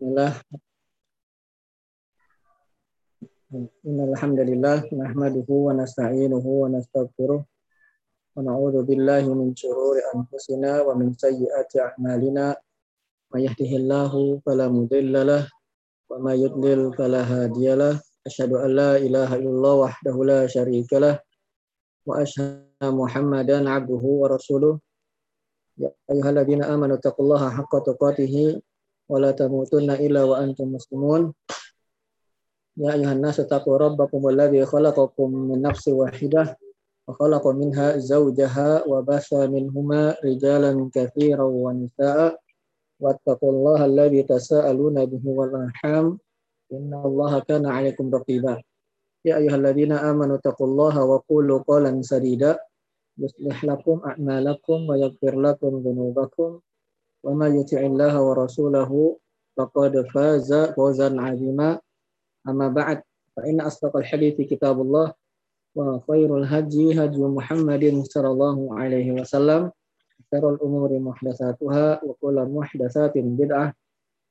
Bismillah. Innal hamdalillah nahmaduhu wa nasta'inuhu wa nastaghfiruh wa na'udzu billahi min shururi anfusina wa min sayyiati a'malina. May yahdihillahu fala mudilla lah wa may yudlil fala hadiyalah. Asyhadu an la ilaha illallah wahdahu la syarika lah wa asyhadu Muhammadan abduhu wa rasuluh. Ya ayyuhalladzina amanu taqullaha haqqa tuqatih ولا تموتن إلا وأنتم مسلمون يا أيها الناس اتقوا ربكم الذي خلقكم من نفس واحدة وخلق منها زوجها وبث منهما رجالا كثيرا ونساء واتقوا الله الذي تساءلون به والأرحام إن الله كان عليكم رقيبا يا أيها الذين آمنوا اتقوا الله وقولوا قولا سديدا يصلح لكم أعمالكم ويغفر لكم ذنوبكم وما يطع الله ورسوله فقد فاز فوزا عظيما أما بعد فإن أصدق الحديث كتاب الله وخير الهدي هدي محمد صلى الله عليه وسلم شر الأمور محدثاتها وكل محدثات بدعة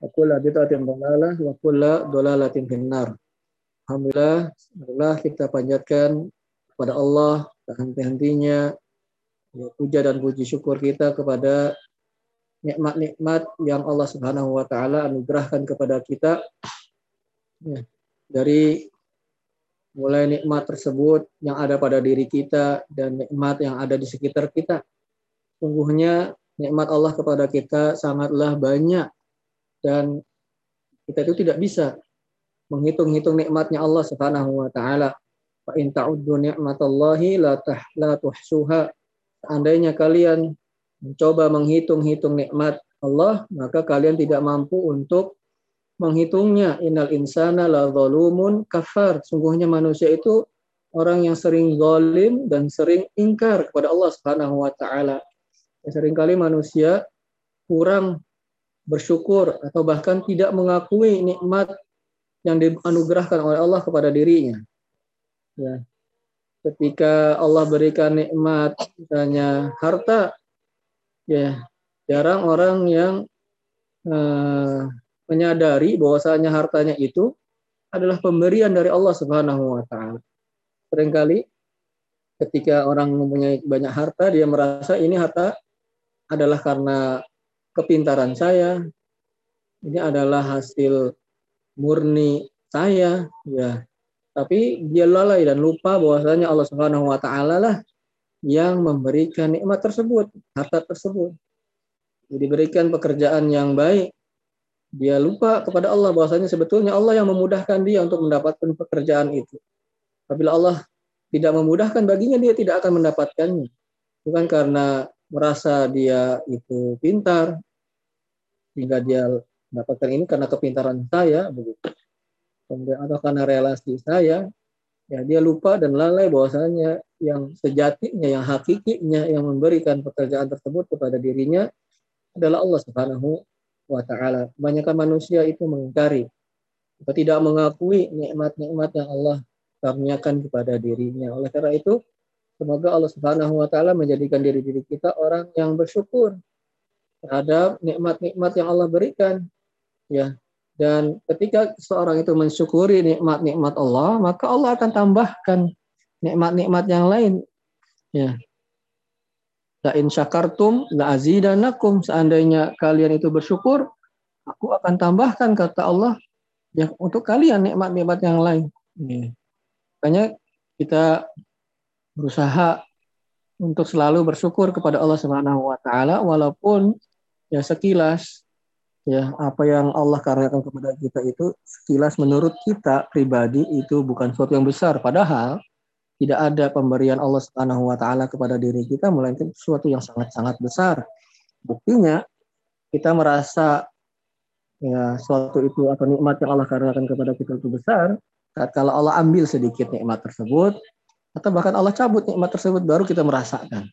وكل بدعة ضلالة وكل ضلالة في النار Alhamdulillah, Alhamdulillah kita panjatkan kepada Allah henti-hentinya puja dan puji syukur kita kepada nikmat-nikmat yang Allah Subhanahu wa taala anugerahkan kepada kita ya, dari mulai nikmat tersebut yang ada pada diri kita dan nikmat yang ada di sekitar kita. Sungguhnya nikmat Allah kepada kita sangatlah banyak dan kita itu tidak bisa menghitung-hitung nikmatnya Allah Subhanahu wa taala. Fa in ta'uddu ni'matallahi la tahla tuhsuha. Seandainya kalian mencoba menghitung-hitung nikmat Allah, maka kalian tidak mampu untuk menghitungnya. Innal insana la zalumun kafar. Sungguhnya manusia itu orang yang sering zalim dan sering ingkar kepada Allah Subhanahu wa taala. Seringkali manusia kurang bersyukur atau bahkan tidak mengakui nikmat yang dianugerahkan oleh Allah kepada dirinya. Ya. Ketika Allah berikan nikmat misalnya harta, ya jarang orang yang uh, menyadari bahwasanya hartanya itu adalah pemberian dari Allah Subhanahu wa taala. Seringkali ketika orang mempunyai banyak harta dia merasa ini harta adalah karena kepintaran saya. Ini adalah hasil murni saya ya. Tapi dia lalai dan lupa bahwasanya Allah Subhanahu wa taala lah yang memberikan nikmat tersebut, harta tersebut. Diberikan pekerjaan yang baik, dia lupa kepada Allah bahwasanya sebetulnya Allah yang memudahkan dia untuk mendapatkan pekerjaan itu. Apabila Allah tidak memudahkan baginya, dia tidak akan mendapatkannya. Bukan karena merasa dia itu pintar, sehingga dia mendapatkan ini karena kepintaran saya, begitu. Kemudian atau karena relasi saya, ya dia lupa dan lalai bahwasanya yang sejatinya, yang hakikinya, yang memberikan pekerjaan tersebut kepada dirinya adalah Allah Subhanahu wa taala. Kebanyakan manusia itu mengingkari tidak mengakui nikmat-nikmat yang Allah karuniakan kepada dirinya. Oleh karena itu, semoga Allah Subhanahu wa taala menjadikan diri-diri kita orang yang bersyukur terhadap nikmat-nikmat yang Allah berikan. Ya. Dan ketika seorang itu mensyukuri nikmat-nikmat Allah, maka Allah akan tambahkan nikmat-nikmat yang lain. Ya. La in syakartum la azidanakum. Seandainya kalian itu bersyukur, aku akan tambahkan kata Allah ya untuk kalian nikmat-nikmat yang lain. Ya. Makanya kita berusaha untuk selalu bersyukur kepada Allah Subhanahu wa taala walaupun ya sekilas ya apa yang Allah karyakan kepada kita itu sekilas menurut kita pribadi itu bukan sesuatu yang besar padahal tidak ada pemberian Allah Subhanahu wa taala kepada diri kita melainkan sesuatu yang sangat-sangat besar. Buktinya kita merasa ya suatu itu atau nikmat yang Allah karuniakan kepada kita itu besar, kalau Allah ambil sedikit nikmat tersebut atau bahkan Allah cabut nikmat tersebut baru kita merasakan.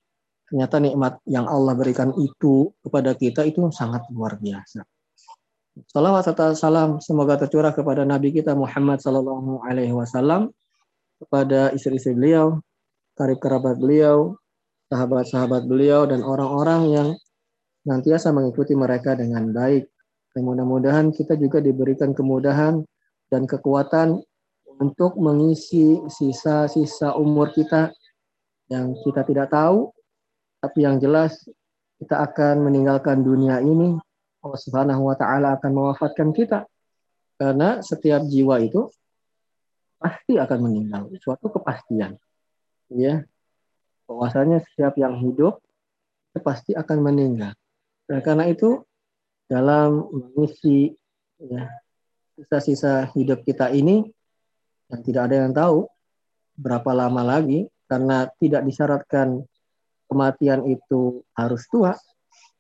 Ternyata nikmat yang Allah berikan itu kepada kita itu sangat luar biasa. Salawat serta salam semoga tercurah kepada Nabi kita Muhammad Sallallahu Alaihi Wasallam kepada istri-istri beliau, karib kerabat beliau, sahabat-sahabat beliau, dan orang-orang yang nantiasa mengikuti mereka dengan baik mudah-mudahan kita juga diberikan kemudahan dan kekuatan untuk mengisi sisa-sisa umur kita yang kita tidak tahu, tapi yang jelas kita akan meninggalkan dunia ini. Allah Subhanahu wa taala akan mewafatkan kita. Karena setiap jiwa itu pasti akan meninggal, suatu kepastian. Ya. Bahwasanya setiap yang hidup pasti akan meninggal. Dan karena itu dalam mengisi ya, sisa-sisa hidup kita ini yang tidak ada yang tahu berapa lama lagi karena tidak disyaratkan kematian itu harus tua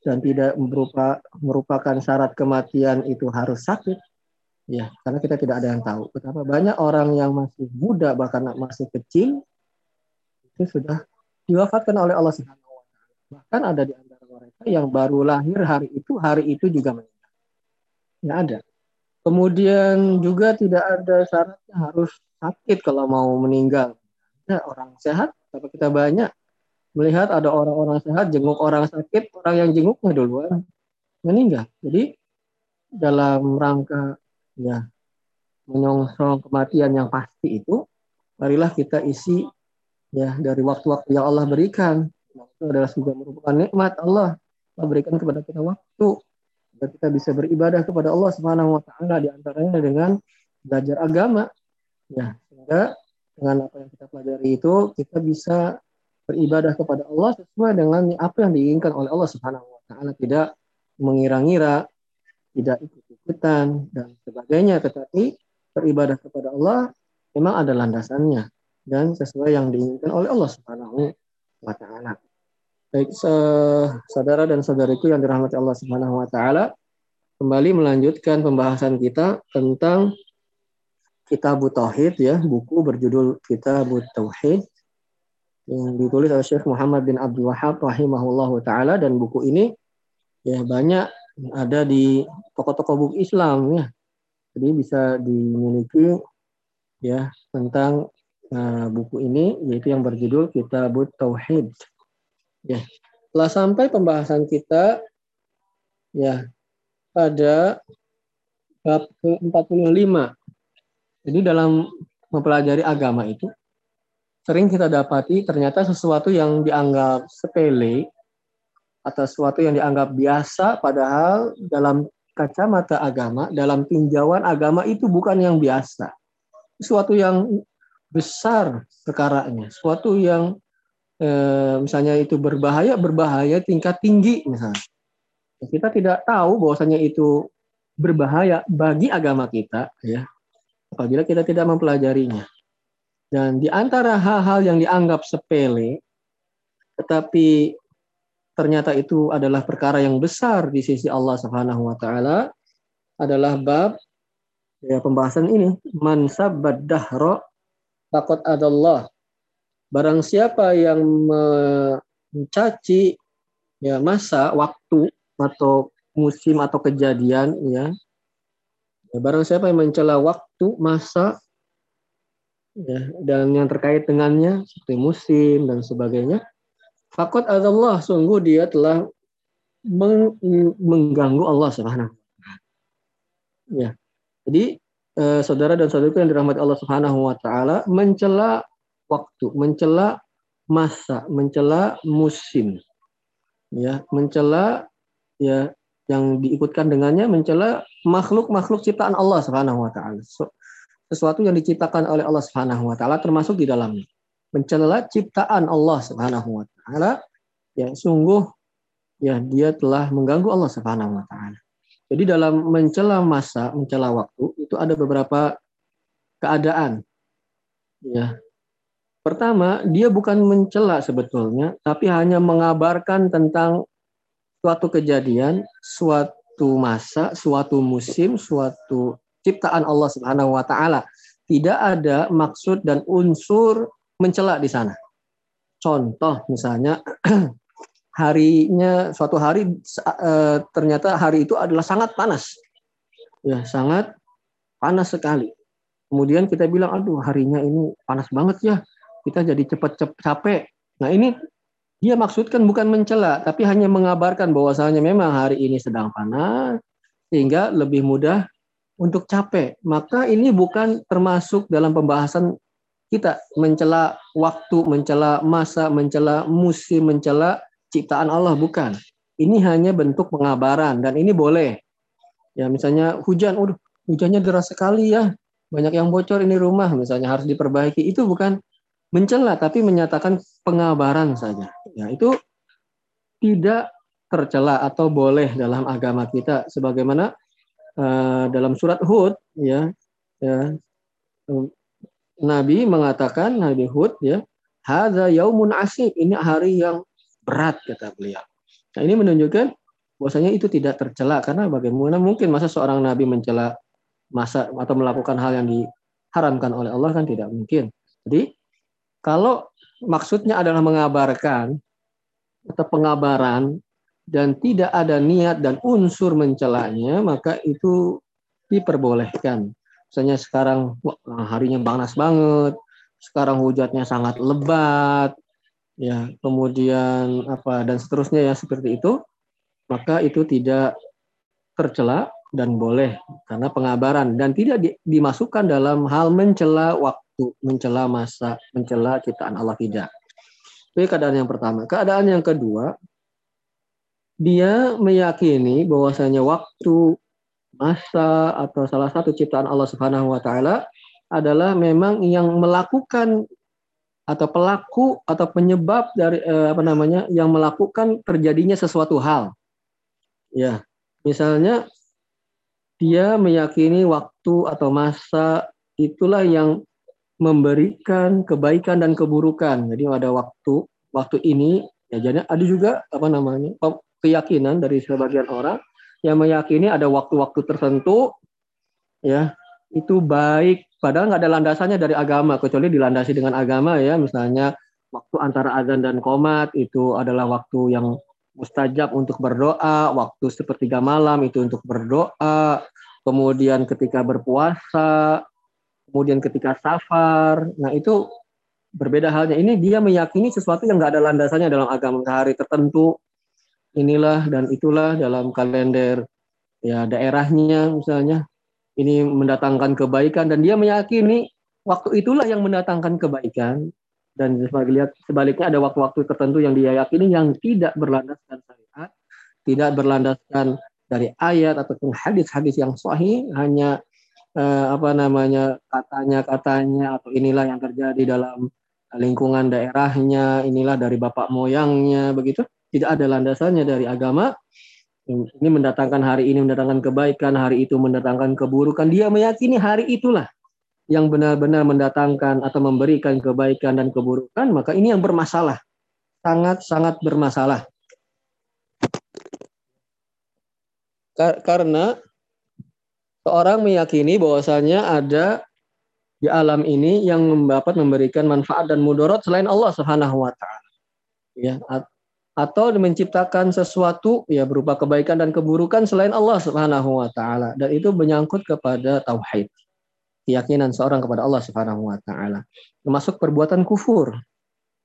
dan tidak berupa, merupakan syarat kematian itu harus sakit ya karena kita tidak ada yang tahu betapa banyak orang yang masih muda bahkan masih kecil itu sudah diwafatkan oleh Allah Subhanahu wa taala bahkan ada di antara mereka yang baru lahir hari itu hari itu juga meninggal nggak ada Kemudian juga tidak ada syaratnya harus sakit kalau mau meninggal. Ya, orang sehat, tapi kita banyak melihat ada orang-orang sehat jenguk orang sakit, orang yang jenguknya duluan meninggal. Jadi dalam rangka ya menyongsong kematian yang pasti itu, marilah kita isi ya dari waktu-waktu yang Allah berikan. Itu adalah juga merupakan nikmat Allah. Allah berikan kepada kita waktu agar kita bisa beribadah kepada Allah Subhanahu wa taala di antaranya dengan belajar agama. Ya, sehingga dengan apa yang kita pelajari itu kita bisa beribadah kepada Allah sesuai dengan apa yang diinginkan oleh Allah Subhanahu wa taala, tidak mengira-ngira, tidak ikut-ikutan dan sebagainya, tetapi beribadah kepada Allah memang ada landasannya dan sesuai yang diinginkan oleh Allah Subhanahu wa taala. Baik, saudara dan saudariku yang dirahmati Allah Subhanahu wa taala, kembali melanjutkan pembahasan kita tentang Kitab Tauhid ya, buku berjudul Kitab Tauhid yang ditulis oleh Syekh Muhammad bin Abdul Wahab rahimahullah taala dan buku ini ya banyak ada di toko-toko buku Islam ya. Jadi bisa dimiliki ya tentang uh, buku ini yaitu yang berjudul Kitab Tauhid. Ya. Setelah sampai pembahasan kita ya pada bab ke-45. Jadi dalam mempelajari agama itu sering kita dapati ternyata sesuatu yang dianggap sepele atau sesuatu yang dianggap biasa padahal dalam kacamata agama, dalam tinjauan agama itu bukan yang biasa. Sesuatu yang besar perkaranya, sesuatu yang eh, misalnya itu berbahaya, berbahaya tingkat tinggi misalnya. Kita tidak tahu bahwasanya itu berbahaya bagi agama kita ya apabila kita tidak mempelajarinya. Dan di antara hal-hal yang dianggap sepele tetapi ternyata itu adalah perkara yang besar di sisi Allah Subhanahu wa taala. Adalah bab ya pembahasan ini. Man sabbad dahra faqad adallah. Barang siapa yang mencaci ya masa waktu atau musim atau kejadian ya, ya barang siapa yang mencela waktu masa ya dan yang terkait dengannya seperti musim dan sebagainya fakot Allah sungguh dia telah mengganggu Allah Subhanahu ya jadi eh, saudara dan saudaraku yang dirahmati Allah Subhanahu wa taala mencela waktu, mencela masa, mencela musim. Ya, mencela ya yang diikutkan dengannya mencela makhluk-makhluk ciptaan Allah Subhanahu wa taala. Sesuatu yang diciptakan oleh Allah Subhanahu wa taala termasuk di dalamnya. Mencela ciptaan Allah Subhanahu wa taala yang sungguh ya dia telah mengganggu Allah Subhanahu wa taala. Jadi dalam mencela masa, mencela waktu itu ada beberapa keadaan ya Pertama, dia bukan mencela sebetulnya, tapi hanya mengabarkan tentang suatu kejadian, suatu masa, suatu musim, suatu ciptaan Allah Subhanahu wa taala. Tidak ada maksud dan unsur mencela di sana. Contoh misalnya harinya suatu hari e, ternyata hari itu adalah sangat panas. Ya, sangat panas sekali. Kemudian kita bilang, aduh harinya ini panas banget ya kita jadi cepat-cepat capek. Nah ini dia maksudkan bukan mencela, tapi hanya mengabarkan bahwasanya memang hari ini sedang panas, sehingga lebih mudah untuk capek. Maka ini bukan termasuk dalam pembahasan kita mencela waktu, mencela masa, mencela musim, mencela ciptaan Allah bukan. Ini hanya bentuk pengabaran dan ini boleh. Ya misalnya hujan, udah hujannya deras sekali ya, banyak yang bocor ini rumah misalnya harus diperbaiki. Itu bukan mencela tapi menyatakan pengabaran saja. Ya itu tidak tercela atau boleh dalam agama kita sebagaimana uh, dalam surat Hud ya ya Nabi mengatakan Nabi Hud ya hadza yaumun asib ini hari yang berat kata beliau. Nah, ini menunjukkan bahwasanya itu tidak tercela karena bagaimana mungkin masa seorang nabi mencela masa atau melakukan hal yang diharamkan oleh Allah kan tidak mungkin. Jadi kalau maksudnya adalah mengabarkan atau pengabaran dan tidak ada niat dan unsur mencelanya, maka itu diperbolehkan. Misalnya sekarang wah, harinya panas banget, sekarang hujannya sangat lebat, ya kemudian apa dan seterusnya ya seperti itu maka itu tidak tercela dan boleh karena pengabaran dan tidak di, dimasukkan dalam hal mencela waktu, mencela masa, mencela ciptaan Allah tidak. Itu keadaan yang pertama. Keadaan yang kedua, dia meyakini bahwasanya waktu, masa atau salah satu ciptaan Allah Subhanahu wa taala adalah memang yang melakukan atau pelaku atau penyebab dari eh, apa namanya yang melakukan terjadinya sesuatu hal. Ya, misalnya dia meyakini waktu atau masa itulah yang memberikan kebaikan dan keburukan. Jadi ada waktu, waktu ini ya jadi ada juga apa namanya keyakinan dari sebagian orang yang meyakini ada waktu-waktu tertentu ya itu baik. Padahal nggak ada landasannya dari agama kecuali dilandasi dengan agama ya. Misalnya waktu antara azan dan komat itu adalah waktu yang mustajab untuk berdoa waktu sepertiga malam itu untuk berdoa. Kemudian ketika berpuasa kemudian ketika safar. Nah itu berbeda halnya. Ini dia meyakini sesuatu yang nggak ada landasannya dalam agama hari tertentu inilah dan itulah dalam kalender ya daerahnya misalnya ini mendatangkan kebaikan dan dia meyakini waktu itulah yang mendatangkan kebaikan. Dan sebaliknya ada waktu-waktu tertentu yang dia yakini yang tidak berlandaskan syariat, tidak berlandaskan dari ayat ataupun hadis-hadis yang sahih, hanya eh, apa namanya katanya-katanya atau inilah yang terjadi dalam lingkungan daerahnya, inilah dari bapak moyangnya begitu, tidak ada landasannya dari agama ini mendatangkan hari ini mendatangkan kebaikan, hari itu mendatangkan keburukan. Dia meyakini hari itulah yang benar-benar mendatangkan atau memberikan kebaikan dan keburukan, maka ini yang bermasalah. Sangat-sangat bermasalah. Karena seorang meyakini bahwasanya ada di alam ini yang dapat memberikan manfaat dan mudorot selain Allah Subhanahu wa taala. Ya, atau menciptakan sesuatu ya berupa kebaikan dan keburukan selain Allah Subhanahu wa taala. Dan itu menyangkut kepada tauhid keyakinan seorang kepada Allah Subhanahu wa taala. Termasuk perbuatan kufur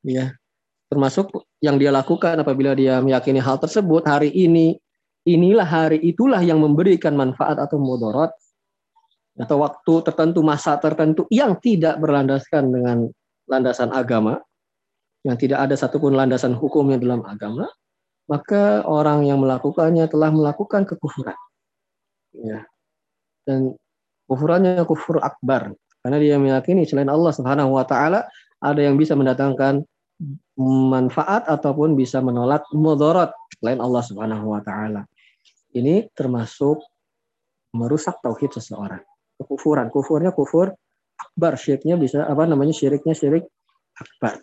ya. Termasuk yang dia lakukan apabila dia meyakini hal tersebut hari ini inilah hari itulah yang memberikan manfaat atau mudarat atau waktu tertentu masa tertentu yang tidak berlandaskan dengan landasan agama yang tidak ada satupun landasan hukumnya dalam agama, maka orang yang melakukannya telah melakukan kekufuran. Ya. Dan kufurannya kufur akbar karena dia meyakini selain Allah Subhanahu wa taala ada yang bisa mendatangkan manfaat ataupun bisa menolak mudarat selain Allah Subhanahu wa taala. Ini termasuk merusak tauhid seseorang. Kekufuran, kufurnya kufur akbar, syiriknya bisa apa namanya syiriknya syirik akbar.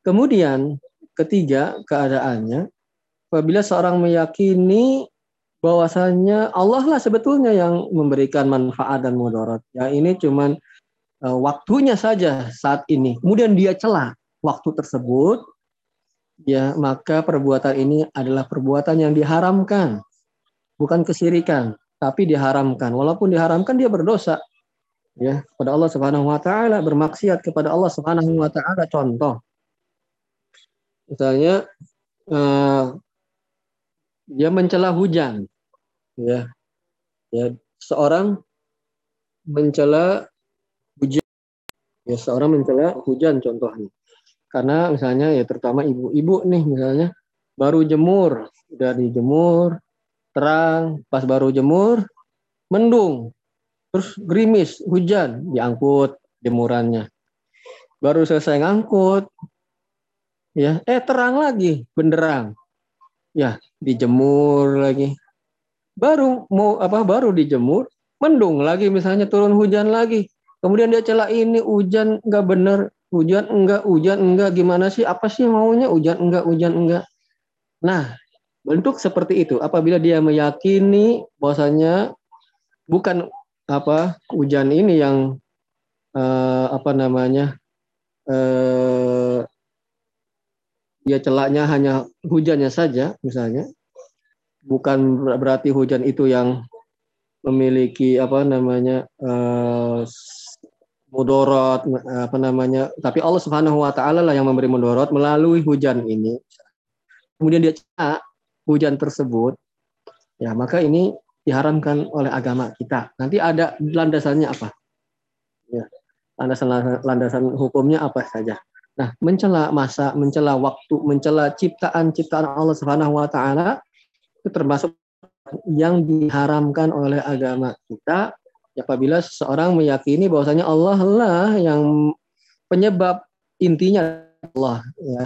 Kemudian ketiga keadaannya apabila seorang meyakini bahwasanya Allah lah sebetulnya yang memberikan manfaat dan mudarat. Ya ini cuman uh, waktunya saja saat ini. Kemudian dia celah waktu tersebut ya maka perbuatan ini adalah perbuatan yang diharamkan. Bukan kesirikan, tapi diharamkan. Walaupun diharamkan dia berdosa. Ya, kepada Allah Subhanahu wa taala bermaksiat kepada Allah Subhanahu wa taala contoh misalnya uh, dia mencela hujan ya Ya, seorang mencela hujan. Ya, seorang mencela hujan contohnya. Karena misalnya ya terutama ibu-ibu nih misalnya baru jemur, udah dijemur, terang, pas baru jemur, mendung, terus gerimis, hujan, diangkut jemurannya. Baru selesai ngangkut, ya, eh terang lagi, benderang, ya dijemur lagi. Baru mau apa? Baru dijemur, mendung lagi misalnya turun hujan lagi. Kemudian dia celah ini hujan nggak bener, hujan enggak, hujan enggak, gimana sih? Apa sih maunya? Hujan enggak, hujan enggak. Nah, bentuk seperti itu apabila dia meyakini bahwasanya bukan apa hujan ini yang eh, apa namanya eh, dia celaknya hanya hujannya saja misalnya. Bukan berarti hujan itu yang memiliki apa namanya eh, mudorot apa namanya. Tapi Allah Subhanahu wa taala lah yang memberi mudorot melalui hujan ini. Kemudian dia cak hujan tersebut. Ya maka ini diharamkan oleh agama kita. Nanti ada landasannya apa? Ya landasan landasan hukumnya apa saja nah mencela masa mencela waktu mencela ciptaan ciptaan Allah Subhanahu wa taala itu termasuk yang diharamkan oleh agama kita apabila seseorang meyakini bahwasanya Allah lah yang penyebab intinya Allah ya.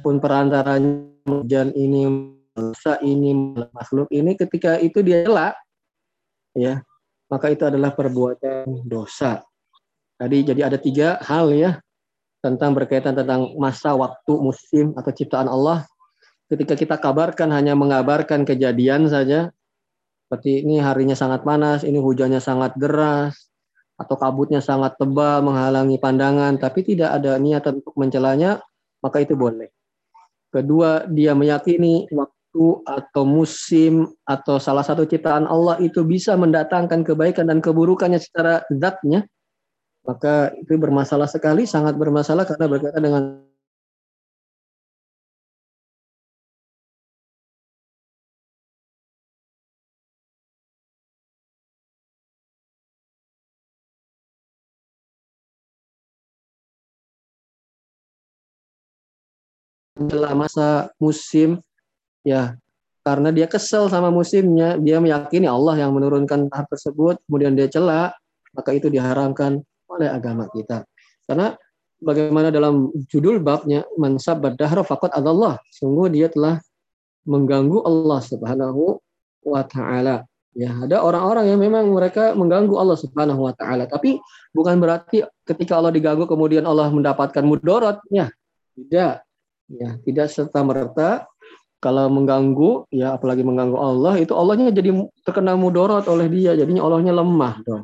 Pun perantaranya hujan ini dosa ini makhluk ini ketika itu dia celak ya maka itu adalah perbuatan dosa. Tadi jadi ada tiga hal ya tentang berkaitan tentang masa waktu musim atau ciptaan Allah ketika kita kabarkan hanya mengabarkan kejadian saja seperti ini harinya sangat panas, ini hujannya sangat deras, atau kabutnya sangat tebal menghalangi pandangan, tapi tidak ada niatan untuk mencelanya, maka itu boleh. Kedua, dia meyakini waktu atau musim atau salah satu ciptaan Allah itu bisa mendatangkan kebaikan dan keburukannya secara zatnya, maka itu bermasalah sekali, sangat bermasalah karena berkaitan dengan menjelang masa musim ya karena dia kesel sama musimnya dia meyakini Allah yang menurunkan hal tersebut kemudian dia celak maka itu diharamkan oleh agama kita. Karena bagaimana dalam judul babnya mansab badahra faqat Allah sungguh dia telah mengganggu Allah Subhanahu wa taala. Ya ada orang-orang yang memang mereka mengganggu Allah Subhanahu wa taala tapi bukan berarti ketika Allah diganggu kemudian Allah mendapatkan mudarat ya tidak. Ya tidak serta merta kalau mengganggu ya apalagi mengganggu Allah itu Allahnya jadi terkena mudorot oleh dia jadinya Allahnya lemah dong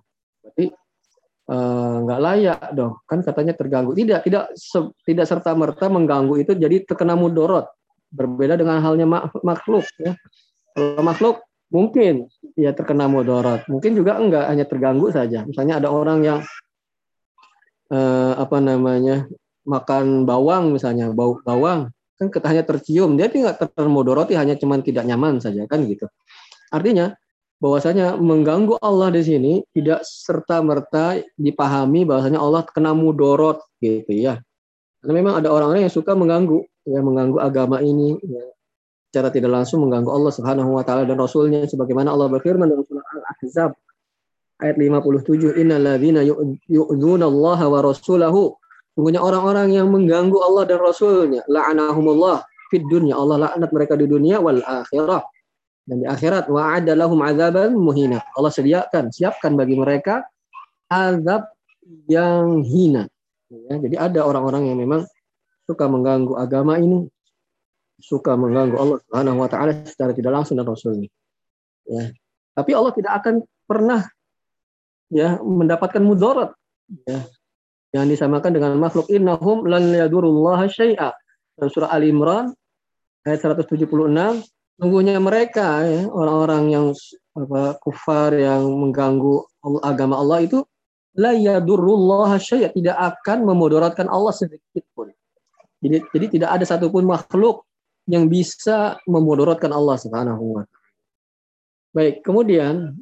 nggak uh, layak dong. Kan katanya terganggu. Tidak tidak se, tidak serta merta mengganggu itu jadi terkena mudorot. Berbeda dengan halnya makhluk ya. Kalau makhluk mungkin ya terkena mudorot. Mungkin juga enggak hanya terganggu saja. Misalnya ada orang yang uh, apa namanya makan bawang misalnya bau bawang. Kan ketahnya tercium. Dia tidak termodoroti hanya cuman tidak nyaman saja kan gitu. Artinya bahwasanya mengganggu Allah di sini tidak serta merta dipahami bahwasanya Allah kena mudorot gitu ya karena memang ada orang-orang yang suka mengganggu ya mengganggu agama ini ya, secara tidak langsung mengganggu Allah Subhanahu wa taala dan rasulnya sebagaimana Allah berfirman dalam surah Al-Ahzab ayat 57 innalladzina yu'dzuna Allah wa rasulahu Sungguhnya orang-orang yang mengganggu Allah dan Rasulnya. La'anahumullah fid dunya. Allah laknat mereka di dunia wal akhirah. Dan di akhirat. Wa'ada lahum azaban muhina. Allah sediakan, siapkan bagi mereka azab yang hina. Ya, jadi ada orang-orang yang memang suka mengganggu agama ini. Suka mengganggu Allah Subhanahu wa taala secara tidak langsung dan Rasulnya. Ya. Tapi Allah tidak akan pernah ya mendapatkan mudarat ya yang disamakan dengan makhluk innahum lan yadurullaha syai'a. Dalam surah Al Imran ayat 176, sungguhnya mereka ya, orang-orang yang apa, kufar yang mengganggu agama Allah itu la yadurullaha syai'a, tidak akan memudaratkan Allah sedikit pun. Jadi, jadi tidak ada satupun makhluk yang bisa memudaratkan Allah Subhanahu wa Baik, kemudian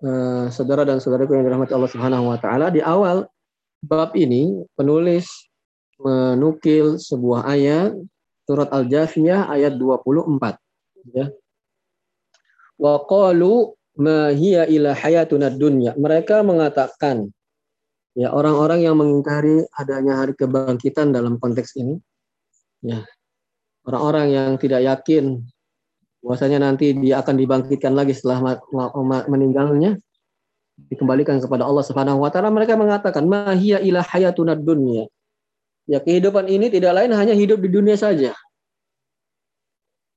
uh, saudara dan saudaraku yang dirahmati Allah Subhanahu wa taala, di awal bab ini penulis menukil sebuah ayat surat Al-Jathiyah ayat 24 ya. Wa qalu ma hiya ila hayatuna dunya. Mereka mengatakan ya orang-orang yang mengingkari adanya hari kebangkitan dalam konteks ini ya orang-orang yang tidak yakin bahwasanya nanti dia akan dibangkitkan lagi setelah meninggalnya dikembalikan kepada Allah Subhanahu wa taala mereka mengatakan ma hiya ila hayatuna dunya ya kehidupan ini tidak lain hanya hidup di dunia saja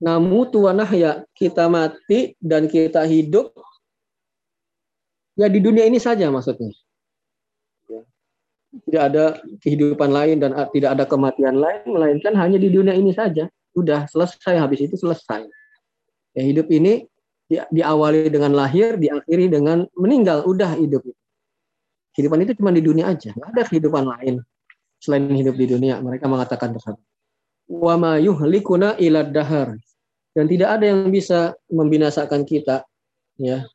namu tuanah ya kita mati dan kita hidup ya di dunia ini saja maksudnya ya. tidak ada kehidupan lain dan tidak ada kematian lain melainkan hanya di dunia ini saja sudah selesai habis itu selesai Ya, hidup ini di, diawali dengan lahir, diakhiri dengan meninggal, udah hidup. Kehidupan itu cuma di dunia aja, nggak ada kehidupan lain selain hidup di dunia. Mereka mengatakan tersebut. Wa ma yuhlikuna ila dahar. Dan tidak ada yang bisa membinasakan kita ya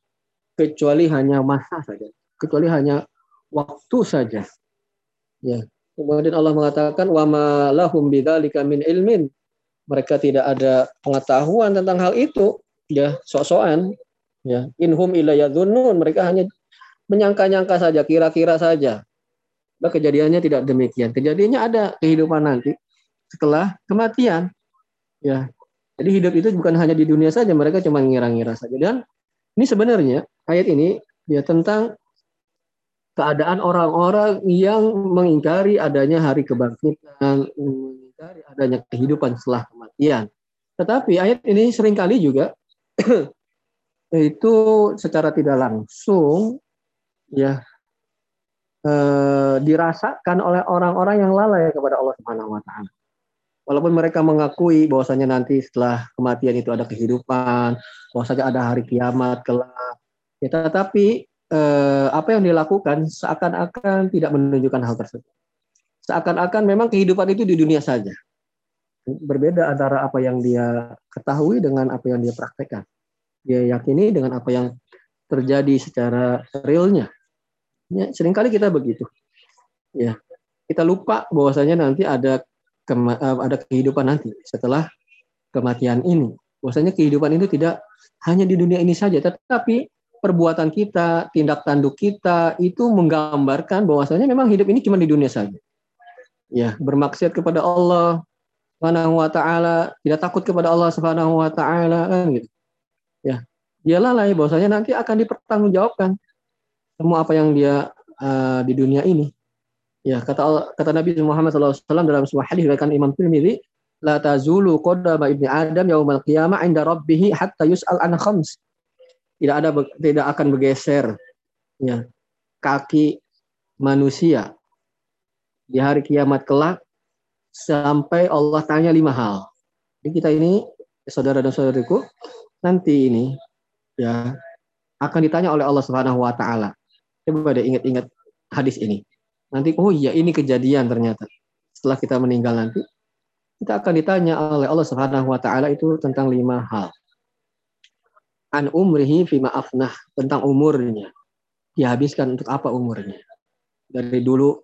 kecuali hanya masa saja, kecuali hanya waktu saja. Ya. Kemudian Allah mengatakan wa ma lahum bidzalika min ilmin mereka tidak ada pengetahuan tentang hal itu, ya sok-sokan, ya inhum ilayadunun, mereka hanya menyangka-nyangka saja, kira-kira saja. Nah, kejadiannya tidak demikian. Kejadiannya ada kehidupan nanti setelah kematian. Ya. Jadi hidup itu bukan hanya di dunia saja, mereka cuma ngira-ngira saja. Dan ini sebenarnya ayat ini ya tentang keadaan orang-orang yang mengingkari adanya hari kebangkitan, mengingkari adanya kehidupan setelah kematian. Tetapi ayat ini sering kali juga itu secara tidak langsung ya eh, dirasakan oleh orang-orang yang lalai kepada Allah Subhanahu wa taala. Walaupun mereka mengakui bahwasanya nanti setelah kematian itu ada kehidupan, bahwasanya ada hari kiamat kelak. Ya, tetapi eh, apa yang dilakukan seakan-akan tidak menunjukkan hal tersebut seakan-akan memang kehidupan itu di dunia saja. Berbeda antara apa yang dia ketahui dengan apa yang dia praktekkan. Dia yakini dengan apa yang terjadi secara realnya. Ya, sering kali kita begitu. Ya, kita lupa bahwasanya nanti ada eh, ada kehidupan nanti setelah kematian ini. Bahwasanya kehidupan itu tidak hanya di dunia ini saja, tetapi perbuatan kita, tindak tanduk kita itu menggambarkan bahwasanya memang hidup ini cuma di dunia saja ya bermaksiat kepada Allah Subhanahu wa taala, tidak takut kepada Allah Subhanahu wa taala kan gitu. Ya. Dia lalai bahwasanya nanti akan dipertanggungjawabkan semua apa yang dia uh, di dunia ini. Ya, kata kata Nabi Muhammad SAW dalam sebuah hadis diriwayatkan Imam Tirmidzi, la tazulu qadama ibni Adam yaumal qiyamah inda rabbih hatta yus'al an khams. Tidak ada tidak akan bergeser ya kaki manusia di hari kiamat kelak sampai Allah tanya lima hal. Jadi kita ini saudara dan saudariku nanti ini ya akan ditanya oleh Allah Subhanahu wa taala. Coba deh ingat-ingat hadis ini. Nanti oh iya ini kejadian ternyata. Setelah kita meninggal nanti kita akan ditanya oleh Allah Subhanahu wa taala itu tentang lima hal. An umrihi fima afnah, tentang umurnya. Dihabiskan untuk apa umurnya? Dari dulu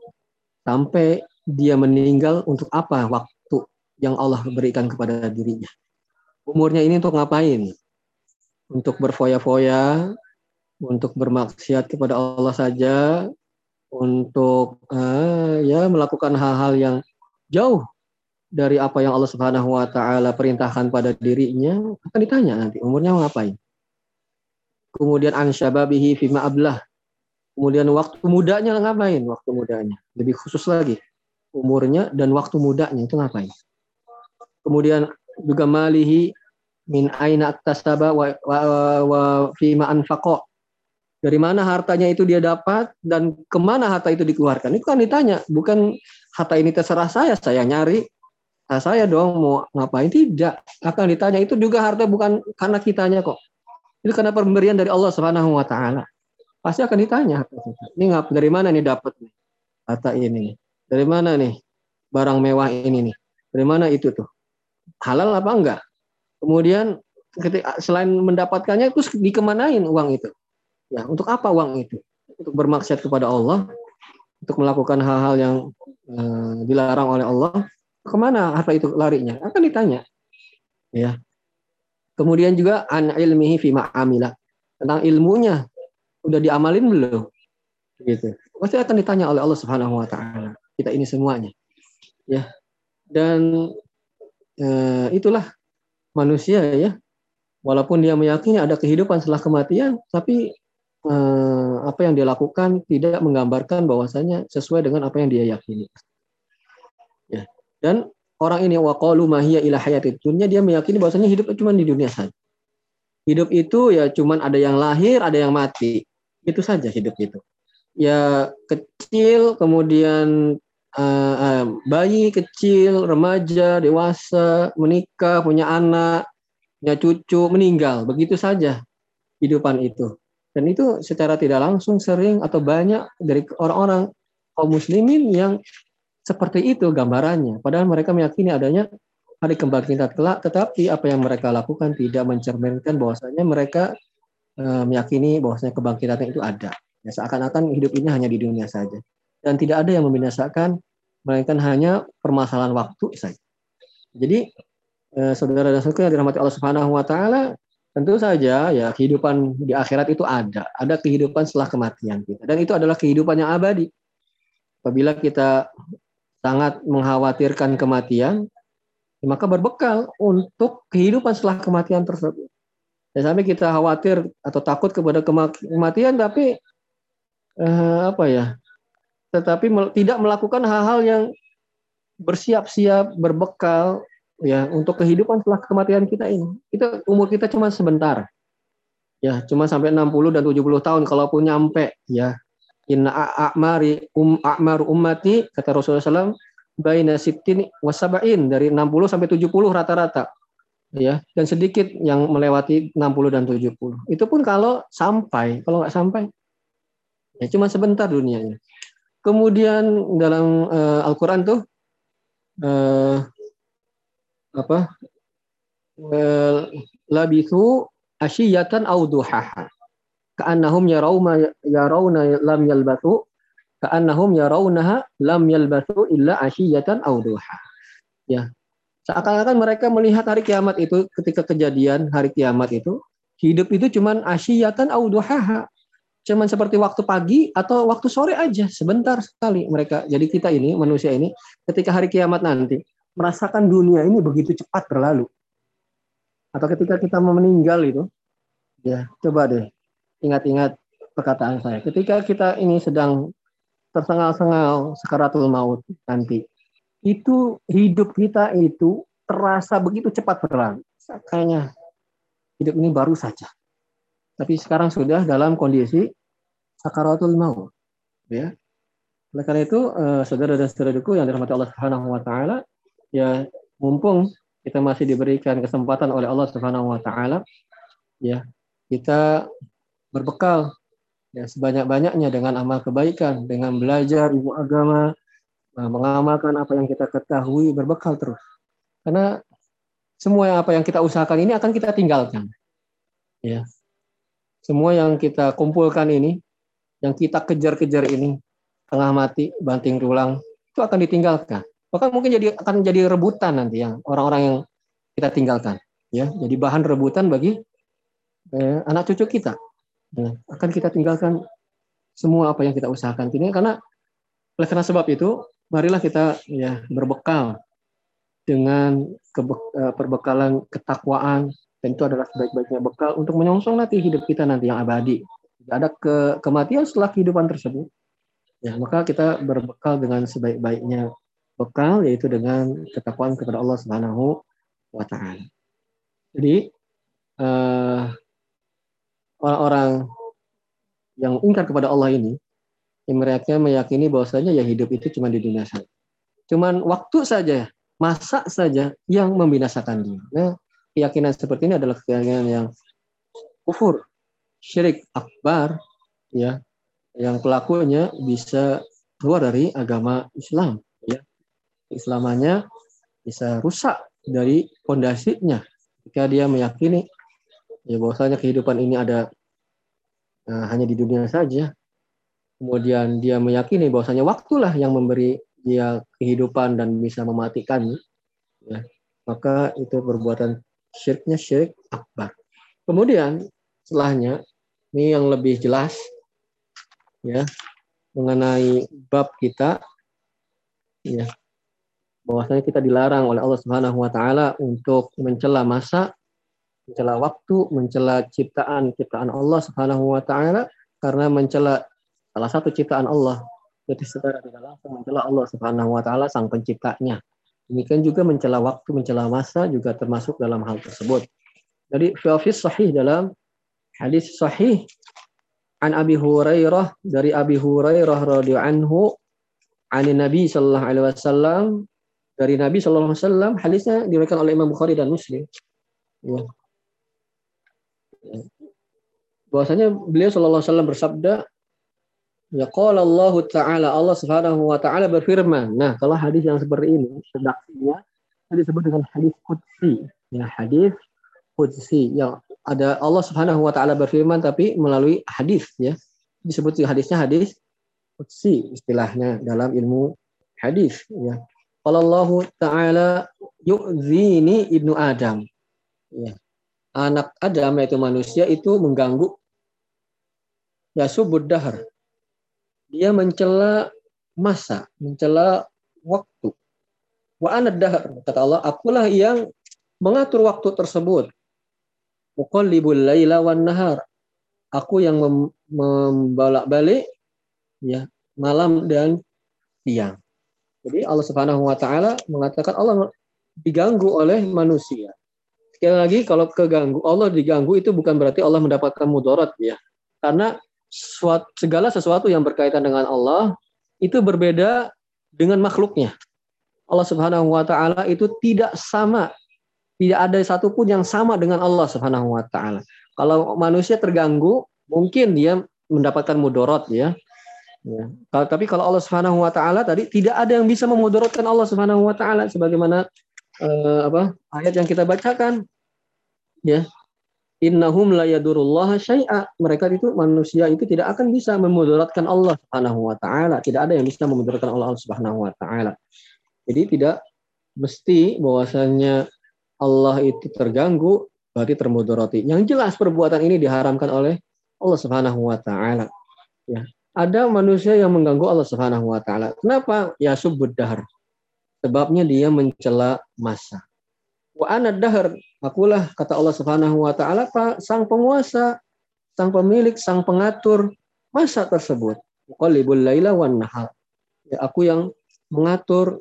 sampai dia meninggal untuk apa waktu yang Allah berikan kepada dirinya. Umurnya ini untuk ngapain? Untuk berfoya-foya, untuk bermaksiat kepada Allah saja, untuk uh, ya melakukan hal-hal yang jauh dari apa yang Allah Subhanahu wa taala perintahkan pada dirinya, akan ditanya nanti umurnya ngapain. Kemudian an syababihi fima ablah, Kemudian waktu mudanya ngapain? Waktu mudanya. Lebih khusus lagi. Umurnya dan waktu mudanya itu ngapain? Kemudian juga malihi min aina aktasaba wa, wa, wa fima anfaqo. Dari mana hartanya itu dia dapat dan ke mana harta itu dikeluarkan. Itu kan ditanya, bukan harta ini terserah saya, saya nyari. Nah, saya dong mau ngapain? Tidak. Akan ditanya itu juga harta bukan karena kitanya kok. Itu karena pemberian dari Allah Subhanahu wa taala pasti akan ditanya ini ngap dari mana nih dapat nih harta ini dari mana nih barang mewah ini nih dari mana itu tuh halal apa enggak kemudian selain mendapatkannya terus dikemanain uang itu Ya, untuk apa uang itu? Untuk bermaksiat kepada Allah, untuk melakukan hal-hal yang uh, dilarang oleh Allah. Ke mana harta itu larinya? Akan ditanya. Ya. Kemudian juga an ilmihi fi ma'amila. Tentang ilmunya udah diamalin belum? Gitu. Pasti akan ditanya oleh Allah Subhanahu wa taala. Kita ini semuanya. Ya. Dan uh, itulah manusia ya walaupun dia meyakini ada kehidupan setelah kematian, tapi eh, apa yang dia lakukan tidak menggambarkan bahwasanya sesuai dengan apa yang dia yakini. Ya. Dan orang ini waqalu mahiya ila dunya dia meyakini bahwasanya hidup cuma di dunia saja. Hidup itu ya cuma ada yang lahir, ada yang mati. Itu saja hidup itu. Ya kecil, kemudian uh, uh, bayi kecil, remaja, dewasa, menikah, punya anak, punya cucu, meninggal. Begitu saja kehidupan itu. Dan itu secara tidak langsung sering atau banyak dari orang-orang kaum muslimin yang seperti itu gambarannya. Padahal mereka meyakini adanya hari kebangkitan kelak, tetapi apa yang mereka lakukan tidak mencerminkan bahwasanya mereka e, meyakini bahwasanya kebangkitan itu ada. Ya, seakan-akan hidup ini hanya di dunia saja. Dan tidak ada yang membinasakan, melainkan hanya permasalahan waktu saja. Jadi Eh, saudara dan saudara yang dirahmati Allah Subhanahu wa taala, tentu saja ya kehidupan di akhirat itu ada, ada kehidupan setelah kematian kita. Dan itu adalah kehidupan yang abadi. Apabila kita sangat mengkhawatirkan kematian, ya maka berbekal untuk kehidupan setelah kematian tersebut. Dan sampai kita khawatir atau takut kepada kematian, tapi eh, apa ya? Tetapi tidak melakukan hal-hal yang bersiap-siap, berbekal ya untuk kehidupan setelah kematian kita ini. Kita umur kita cuma sebentar. Ya, cuma sampai 60 dan 70 tahun kalaupun nyampe ya. Inna a'mari um a'mar ummati kata Rasulullah SAW baina sittin wasabain dari 60 sampai 70 rata-rata. Ya, dan sedikit yang melewati 60 dan 70. Itu pun kalau sampai, kalau nggak sampai ya cuma sebentar dunianya. Kemudian dalam uh, Al-Qur'an tuh uh, apa labithu asyiyatan aw duhaha. Ka'annahum yarawna yarawna lam yalbathu ka'annahum yarawnaha lam yalbathu illa asyiyatan duha ya. Seakan-akan mereka melihat hari kiamat itu ketika kejadian hari kiamat itu hidup itu cuman asyiyatan aw duhaha. Cuman seperti waktu pagi atau waktu sore aja sebentar sekali mereka. Jadi kita ini manusia ini ketika hari kiamat nanti merasakan dunia ini begitu cepat berlalu. Atau ketika kita mau meninggal itu, ya coba deh ingat-ingat perkataan saya. Ketika kita ini sedang tersengal-sengal sekaratul maut nanti, itu hidup kita itu terasa begitu cepat berlalu. Kayaknya hidup ini baru saja. Tapi sekarang sudah dalam kondisi sakaratul maut. Ya. Oleh karena itu, eh, saudara dan saudaraku yang dirahmati Allah Subhanahu wa taala, ya mumpung kita masih diberikan kesempatan oleh Allah Subhanahu wa taala ya kita berbekal ya sebanyak-banyaknya dengan amal kebaikan, dengan belajar ilmu agama, mengamalkan apa yang kita ketahui, berbekal terus. Karena semua apa yang kita usahakan ini akan kita tinggalkan. Ya. Semua yang kita kumpulkan ini, yang kita kejar-kejar ini, tengah mati, banting tulang, itu akan ditinggalkan bahkan mungkin jadi akan jadi rebutan nanti yang orang-orang yang kita tinggalkan ya. Jadi bahan rebutan bagi eh, anak cucu kita. Ya, akan kita tinggalkan semua apa yang kita usahakan. Ini karena oleh karena sebab itu marilah kita ya berbekal dengan eh, perbekalan ketakwaan. Dan itu adalah sebaik-baiknya bekal untuk menyongsong nanti hidup kita nanti yang abadi. Jika ada ke kematian setelah kehidupan tersebut. Ya maka kita berbekal dengan sebaik-baiknya bekal yaitu dengan ketakwaan kepada Allah Subhanahu wa taala. Jadi uh, orang-orang yang ingkar kepada Allah ini mereka meyakini bahwasanya ya hidup itu cuma di dunia saja. Cuman waktu saja, masa saja yang membinasakan dia. Nah, keyakinan seperti ini adalah keyakinan yang kufur, syirik akbar, ya, yang pelakunya bisa keluar dari agama Islam keislamannya bisa rusak dari pondasinya jika dia meyakini ya bahwasanya kehidupan ini ada nah, hanya di dunia saja. Kemudian dia meyakini bahwasanya waktulah yang memberi dia kehidupan dan bisa mematikan. Ya, maka itu perbuatan syiriknya syirik akbar. Kemudian setelahnya ini yang lebih jelas ya mengenai bab kita ya bahwasanya kita dilarang oleh Allah Subhanahu wa taala untuk mencela masa, mencela waktu, mencela ciptaan-ciptaan Allah Subhanahu wa taala karena mencela salah satu ciptaan Allah. Jadi saudara tidak langsung mencela Allah Subhanahu wa taala sang penciptanya. Demikian juga mencela waktu, mencela masa juga termasuk dalam hal tersebut. Jadi fi'afis sahih dalam hadis sahih an Abi Hurairah dari Abi Hurairah radhiyallahu anhu an Nabi sallallahu alaihi wasallam dari Nabi Shallallahu Alaihi Wasallam hadisnya diriwayatkan oleh Imam Bukhari dan Muslim. Ya. Bahwasanya beliau Shallallahu Alaihi Wasallam bersabda, ya qala Allah Taala Allah Subhanahu Wa Taala berfirman. Nah kalau hadis yang seperti ini redaksinya disebut dengan hadis qudsi. Ya hadis qudsi yang ada Allah Subhanahu Wa Taala berfirman tapi melalui hadis ya disebut hadisnya hadis qudsi istilahnya dalam ilmu hadis ya Allah Ta'ala yu'zini ibnu Adam. Ya. Anak Adam yaitu manusia itu mengganggu ya subud dahar. Dia mencela masa, mencela waktu. Wa anad dahar. Kata Allah, akulah yang mengatur waktu tersebut. Muqallibul laila wan nahar. Aku yang mem membalak-balik ya malam dan siang. Jadi Allah Subhanahu wa taala mengatakan Allah diganggu oleh manusia. Sekali lagi kalau keganggu Allah diganggu itu bukan berarti Allah mendapatkan mudarat ya. Karena segala sesuatu yang berkaitan dengan Allah itu berbeda dengan makhluknya. Allah Subhanahu wa taala itu tidak sama. Tidak ada satupun yang sama dengan Allah Subhanahu wa taala. Kalau manusia terganggu, mungkin dia mendapatkan mudarat ya. Ya. Tapi kalau Allah Subhanahu wa taala tadi tidak ada yang bisa memudaratkan Allah Subhanahu wa taala sebagaimana uh, apa ayat yang kita bacakan. Ya. Innahum la yadurullah syai'a. Mereka itu manusia itu tidak akan bisa memudaratkan Allah Subhanahu wa taala. Tidak ada yang bisa memudaratkan Allah Subhanahu wa taala. Jadi tidak mesti bahwasanya Allah itu terganggu berarti termudarati. Yang jelas perbuatan ini diharamkan oleh Allah Subhanahu wa taala. Ya ada manusia yang mengganggu Allah Subhanahu wa taala. Kenapa? Ya subud dahar. Sebabnya dia mencela masa. Wa ana dahar, akulah kata Allah Subhanahu wa taala sang penguasa, sang pemilik, sang pengatur masa tersebut. Qalibul laila wan nahar. Ya, aku yang mengatur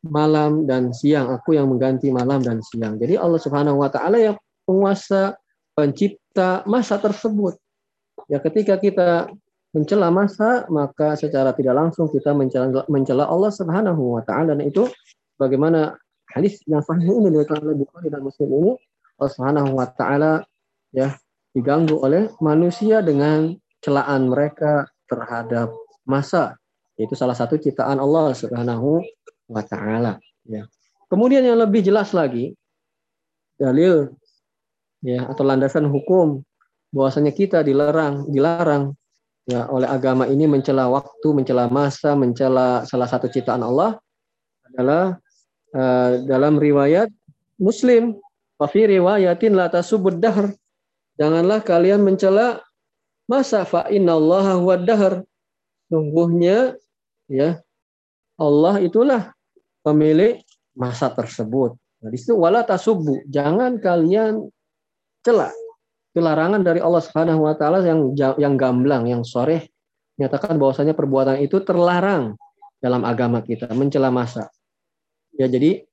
malam dan siang, aku yang mengganti malam dan siang. Jadi Allah Subhanahu wa taala yang penguasa, pencipta masa tersebut. Ya ketika kita mencela masa maka secara tidak langsung kita mencela, mencela Allah Subhanahu wa taala dan itu bagaimana hadis yang sahih ini diriwayatkan oleh Bukhari dan Muslim ini Allah Subhanahu wa taala ya diganggu oleh manusia dengan celaan mereka terhadap masa itu salah satu ciptaan Allah Subhanahu wa taala ya. Kemudian yang lebih jelas lagi dalil ya atau landasan hukum bahwasanya kita dilarang dilarang ya oleh agama ini mencela waktu, mencela masa, mencela salah satu ciptaan Allah adalah uh, dalam riwayat Muslim, wa fi riwayatin la tasubud dahr. Janganlah kalian mencela masa fa innallaha huwad dahr. Sungguhnya ya Allah itulah pemilik masa tersebut. Nah, di situ wala tasubbu, jangan kalian celah itu larangan dari Allah Subhanahu wa taala yang yang gamblang, yang sore menyatakan bahwasanya perbuatan itu terlarang dalam agama kita, mencela masa. Ya, jadi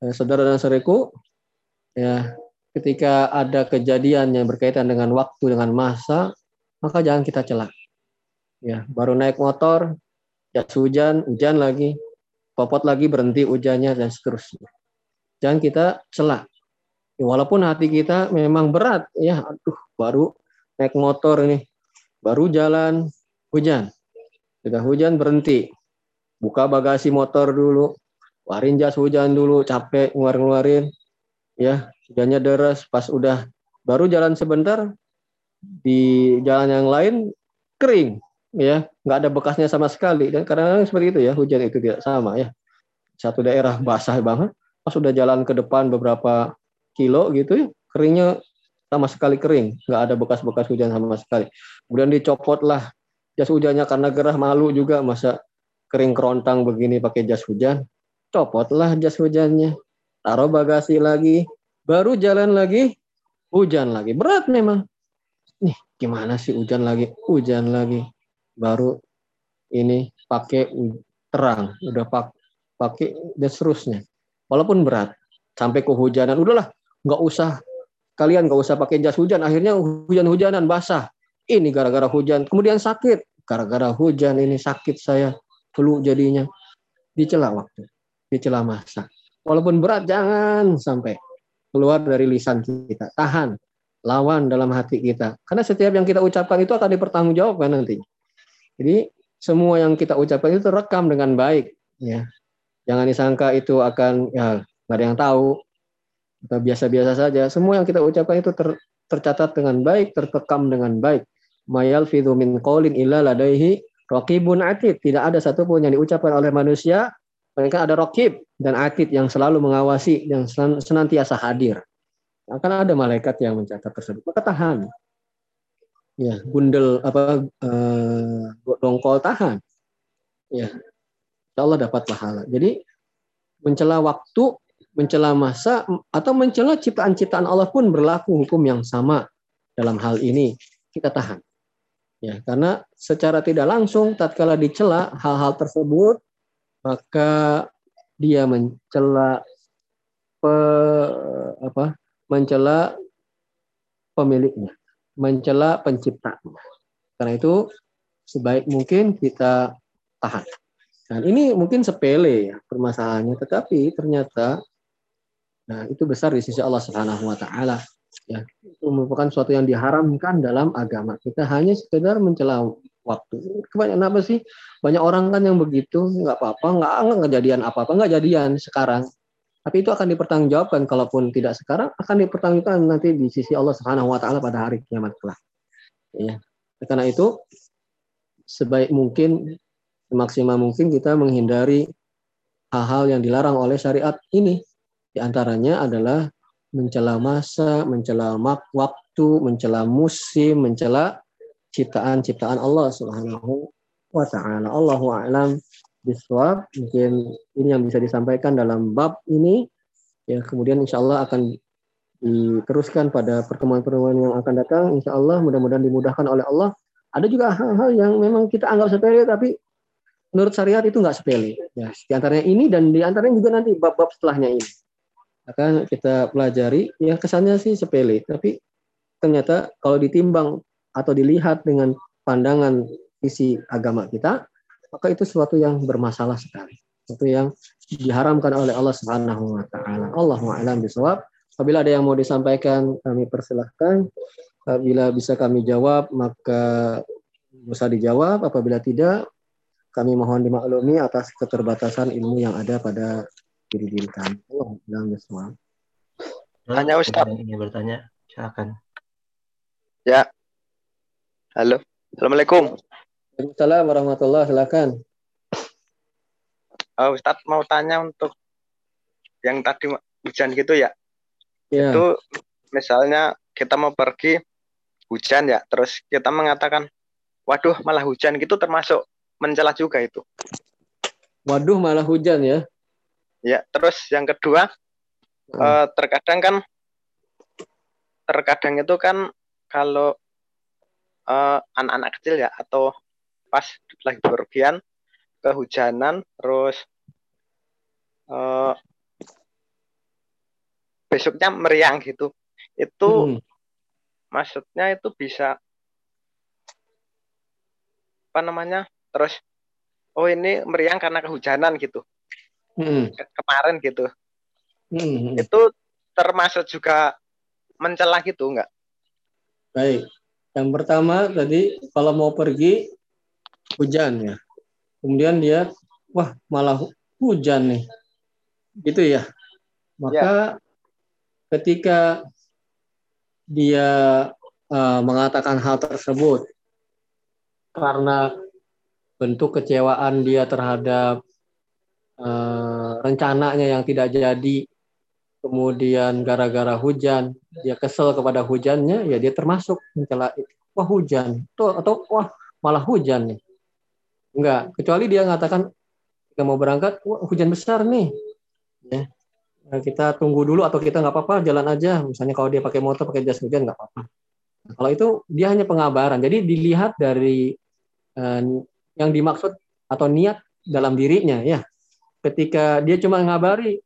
eh, saudara dan saudariku ya ketika ada kejadian yang berkaitan dengan waktu dengan masa, maka jangan kita celah. Ya, baru naik motor, jas hujan, hujan lagi, popot lagi berhenti hujannya dan seterusnya. Jangan kita celah. Ya, walaupun hati kita memang berat, ya, aduh, baru naik motor ini, baru jalan hujan, sudah hujan berhenti, buka bagasi motor dulu, warin jas hujan dulu, capek ngeluarin-ngeluarin, ya, hujannya deras, pas udah baru jalan sebentar, di jalan yang lain kering ya. Nggak ada bekasnya sama sekali dan kadang-kadang seperti itu ya hujan itu tidak sama ya. Satu daerah basah banget pas sudah jalan ke depan beberapa kilo gitu ya keringnya sama sekali kering. Nggak ada bekas-bekas hujan sama sekali. Kemudian dicopotlah jas hujannya karena gerah malu juga masa kering kerontang begini pakai jas hujan. Copotlah jas hujannya. Taruh bagasi lagi. Baru jalan lagi hujan lagi. Berat memang. Nih gimana sih hujan lagi? Hujan lagi. Baru ini pakai terang, udah pak, pakai dan seterusnya. Walaupun berat, sampai kehujanan, udahlah nggak usah kalian nggak usah pakai jas hujan. Akhirnya hujan-hujanan basah. Ini gara-gara hujan, kemudian sakit. Gara-gara hujan ini sakit saya, flu jadinya. Dicela waktu, dicela masa. Walaupun berat, jangan sampai keluar dari lisan kita. Tahan, lawan dalam hati kita. Karena setiap yang kita ucapkan itu akan dipertanggungjawabkan nantinya. Jadi semua yang kita ucapkan itu terekam dengan baik, ya. Jangan disangka itu akan ya ada yang tahu atau biasa-biasa saja. Semua yang kita ucapkan itu ter, tercatat dengan baik, tertekam dengan baik. Mayal fidu min qaulin illa ladaihi raqibun atid. Tidak ada satupun yang diucapkan oleh manusia mereka ada rokib dan atid yang selalu mengawasi yang senantiasa hadir. Akan ada malaikat yang mencatat tersebut. Maka tahan ya bundel apa eh, dongkol tahan ya Allah dapat pahala jadi mencela waktu mencela masa atau mencela ciptaan-ciptaan Allah pun berlaku hukum yang sama dalam hal ini kita tahan ya karena secara tidak langsung tatkala dicela hal-hal tersebut maka dia mencela pe, apa mencela pemiliknya mencela pencipta. Karena itu sebaik mungkin kita tahan. Dan ini mungkin sepele ya permasalahannya, tetapi ternyata nah itu besar di sisi Allah Subhanahu wa taala. Ya, itu merupakan suatu yang diharamkan dalam agama. Kita hanya sekedar mencela waktu. Kebanyakan apa sih? Banyak orang kan yang begitu, nggak apa-apa, nggak nggak kejadian apa-apa, nggak jadian sekarang. Tapi itu akan dipertanggungjawabkan kalaupun tidak sekarang akan dipertanggungjawabkan nanti di sisi Allah Subhanahu wa taala pada hari kiamat kelak. Ya. Karena itu sebaik mungkin semaksimal mungkin kita menghindari hal-hal yang dilarang oleh syariat ini. Di antaranya adalah mencela masa, mencela waktu, mencela musim, mencela ciptaan-ciptaan Allah Subhanahu wa taala. Allahu a'lam biswab mungkin ini yang bisa disampaikan dalam bab ini. Ya kemudian insya Allah akan diteruskan pada pertemuan-pertemuan yang akan datang. Insya Allah mudah-mudahan dimudahkan oleh Allah. Ada juga hal-hal yang memang kita anggap sepele tapi menurut syariat itu nggak sepele. Ya di antaranya ini dan di antaranya juga nanti bab-bab setelahnya ini akan kita pelajari ya kesannya sih sepele tapi ternyata kalau ditimbang atau dilihat dengan pandangan isi agama kita maka itu sesuatu yang bermasalah sekali. Sesuatu yang diharamkan oleh Allah Subhanahu wa taala. Allahu a'lam bisawab. Apabila ada yang mau disampaikan, kami persilahkan. Apabila bisa kami jawab, maka bisa dijawab. Apabila tidak, kami mohon dimaklumi atas keterbatasan ilmu yang ada pada diri diri kami. Allahu a'lam bisawab. Tanya Ustaz. Ingin bertanya, silakan. Ya. Halo. Assalamualaikum. Waalaikumsalam warahmatullahi silakan. Uh, Ustadz mau tanya untuk yang tadi hujan gitu ya. Yeah. Itu misalnya kita mau pergi hujan ya, terus kita mengatakan, waduh malah hujan gitu termasuk mencela juga itu. Waduh malah hujan ya. Ya, terus yang kedua, hmm. uh, terkadang kan, terkadang itu kan kalau eh, anak-anak kecil ya atau pas lagi bepergian kehujanan terus uh, besoknya meriang gitu itu hmm. maksudnya itu bisa apa namanya terus oh ini meriang karena kehujanan gitu hmm. Ke kemarin gitu hmm. itu termasuk juga mencela gitu enggak baik yang pertama tadi kalau mau pergi hujan ya. Kemudian dia wah malah hujan nih. Gitu ya. Maka ya. ketika dia uh, mengatakan hal tersebut karena bentuk kecewaan dia terhadap uh, rencananya yang tidak jadi, kemudian gara-gara hujan dia kesel kepada hujannya, ya dia termasuk mencela wah hujan, tuh atau wah malah hujan nih. Enggak, kecuali dia mengatakan kita mau berangkat, wah hujan besar nih, ya kita tunggu dulu atau kita nggak apa-apa jalan aja. Misalnya kalau dia pakai motor pakai jas hujan nggak apa-apa. Kalau itu dia hanya pengabaran. Jadi dilihat dari uh, yang dimaksud atau niat dalam dirinya ya. Ketika dia cuma ngabari,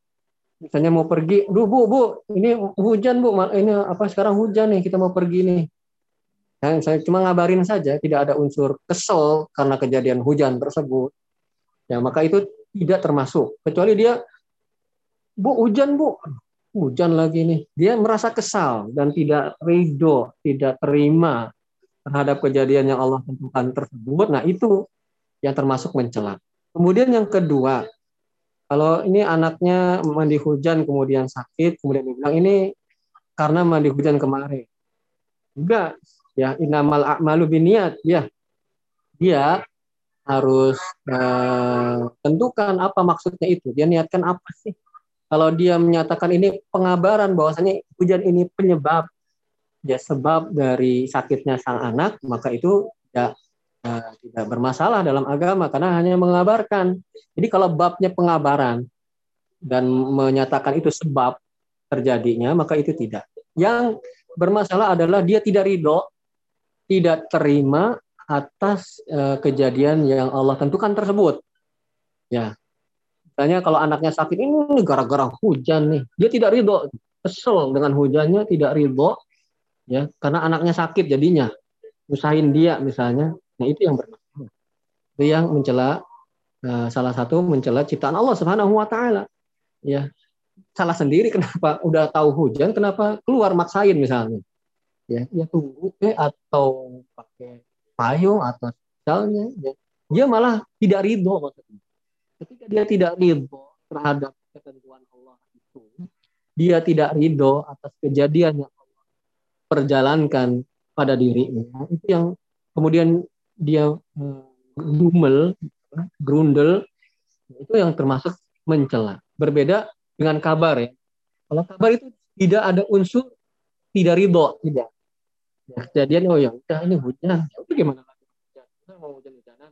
misalnya mau pergi, duh bu bu, ini hujan bu, ini apa sekarang hujan nih, kita mau pergi nih. Nah, saya cuma ngabarin saja, tidak ada unsur kesel karena kejadian hujan tersebut. Ya maka itu tidak termasuk. Kecuali dia, bu hujan bu, hujan lagi nih. Dia merasa kesal dan tidak ridho, tidak terima terhadap kejadian yang Allah tentukan tersebut. Nah itu yang termasuk mencela. Kemudian yang kedua, kalau ini anaknya mandi hujan kemudian sakit, kemudian dibilang ini karena mandi hujan kemarin. Enggak, ya inamal a'malu biniat, ya. Dia harus uh, tentukan apa maksudnya itu. Dia niatkan apa sih? Kalau dia menyatakan ini pengabaran bahwasanya hujan ini penyebab ya sebab dari sakitnya sang anak, maka itu ya uh, tidak bermasalah dalam agama karena hanya mengabarkan. Jadi kalau babnya pengabaran dan menyatakan itu sebab terjadinya, maka itu tidak. Yang bermasalah adalah dia tidak ridho, tidak terima atas uh, kejadian yang Allah tentukan tersebut. Ya, Misalnya kalau anaknya sakit ini gara-gara hujan nih, dia tidak ridho, kesel dengan hujannya, tidak ridho, ya karena anaknya sakit jadinya, usahin dia misalnya, nah itu yang bermasalah. Itu yang mencela uh, salah satu mencela ciptaan Allah Subhanahu Wa Taala, ya salah sendiri kenapa udah tahu hujan kenapa keluar maksain misalnya ya ya tunggu eh atau pakai payung atau misalnya ya. dia malah tidak ridho maksudnya Ketika dia tidak ridho terhadap ketentuan Allah itu, dia tidak ridho atas kejadian yang Allah perjalankan pada dirinya. Itu yang kemudian dia uh, gumel, grundel, itu yang termasuk mencela. Berbeda dengan kabar ya. Kalau kabar itu tidak ada unsur tidak ridho, tidak. Ya, kejadian oh ya udah ini hujan, ya udah gimana lagi hujan? mau hujan-hujanan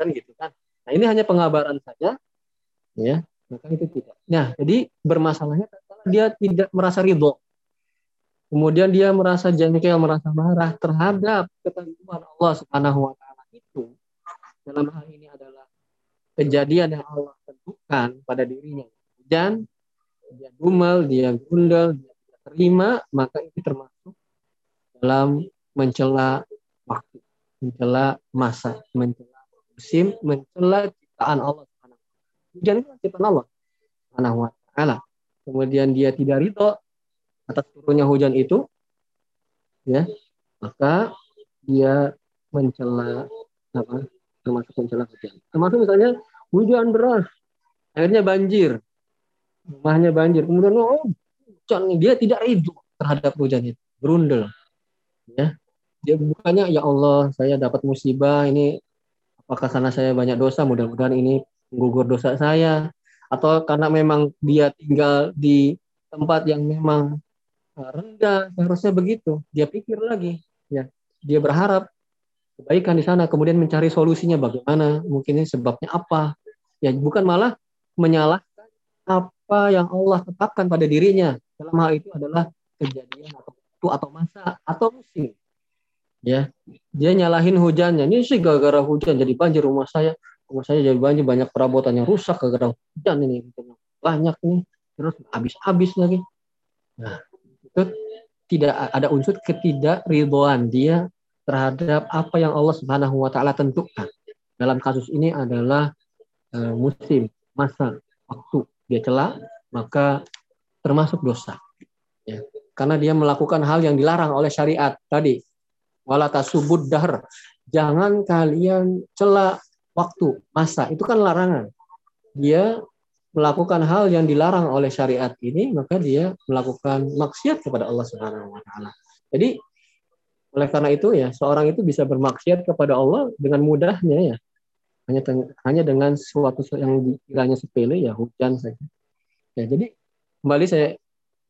kan gitu kan. Nah ini hanya pengabaran saja, ya maka itu tidak. Nah jadi bermasalahnya dia tidak merasa ridho, kemudian dia merasa jengkel, merasa marah terhadap ketentuan Allah Subhanahu Wa dalam hal ini adalah kejadian yang Allah tentukan pada dirinya dan dia dumel, dia gundel, dia tidak terima, maka itu termasuk dalam mencela waktu, mencela masa, mencela musim mencela ciptaan Allah Hujan itu ciptaan Allah Subhanahu wa taala. Kemudian dia tidak ridho atas turunnya hujan itu, ya, maka dia mencela apa? Termasuk mencela hujan. Termasuk misalnya hujan deras, akhirnya banjir, rumahnya banjir, kemudian oh hujan dia tidak ridho terhadap hujan itu, berundel, ya. Dia bukannya ya Allah saya dapat musibah ini apakah karena saya banyak dosa mudah-mudahan ini menggugur dosa saya? Atau karena memang dia tinggal di tempat yang memang eh, rendah seharusnya begitu. Dia pikir lagi. Ya. Dia berharap kebaikan di sana kemudian mencari solusinya bagaimana mungkin ini sebabnya apa. Ya bukan malah menyalahkan apa yang Allah tetapkan pada dirinya. Dalam hal itu adalah kejadian atau waktu atau masa atau musim. Ya dia nyalahin hujannya. Ini sih gara-gara hujan jadi banjir. Rumah saya rumah saya jadi banjir. Banyak perabotan yang rusak gara-gara hujan ini. Banyak nih terus habis-habis lagi. Nah itu tidak ada unsur ketidakridhoan dia terhadap apa yang Allah Subhanahu wa taala tentukan. Dalam kasus ini adalah uh, musim, masa, waktu dia celah maka termasuk dosa. Ya. Karena dia melakukan hal yang dilarang oleh syariat tadi wala tasubud dahr. Jangan kalian cela waktu, masa. Itu kan larangan. Dia melakukan hal yang dilarang oleh syariat ini, maka dia melakukan maksiat kepada Allah Subhanahu wa taala. Jadi oleh karena itu ya seorang itu bisa bermaksiat kepada Allah dengan mudahnya ya. Hanya hanya dengan sesuatu yang dikiranya sepele ya hujan saja. Ya jadi kembali saya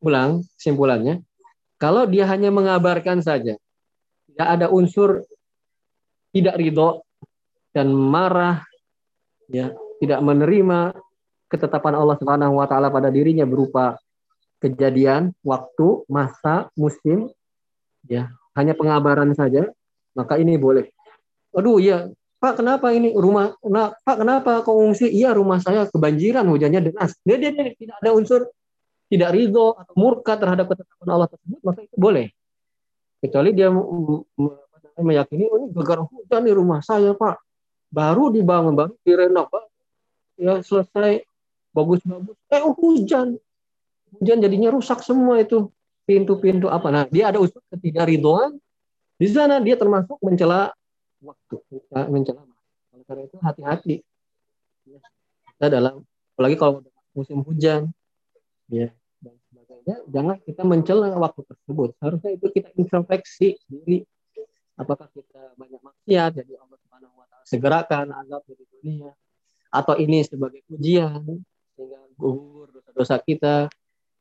ulang kesimpulannya kalau dia hanya mengabarkan saja tidak ada unsur tidak ridho dan marah ya tidak menerima ketetapan Allah Subhanahu wa taala pada dirinya berupa kejadian, waktu, masa, musim ya, hanya pengabaran saja, maka ini boleh. Aduh ya, Pak kenapa ini rumah nah, Pak kenapa kau ngungsi? Iya rumah saya kebanjiran hujannya deras. Dia, dia, dia tidak ada unsur tidak ridho atau murka terhadap ketetapan Allah tersebut maka itu boleh. Kecuali dia meyakini oh, ini gara hujan di rumah saya Pak. Baru dibangun, baru direnov, ya selesai bagus-bagus. Eh oh, hujan. Hujan jadinya rusak semua itu pintu-pintu apa. Nah dia ada unsur ketidakridhoan. Di sana dia termasuk mencela waktu mencela oleh karena itu hati-hati. Kita dalam apalagi kalau musim hujan ya dan sebagainya jangan kita mencela waktu tersebut. Harusnya itu kita introspeksi diri apakah kita banyak maksiat jadi Allah Subhanahu wa taala segerakan azab dari dunia atau ini sebagai ujian sehingga gugur dosa-dosa kita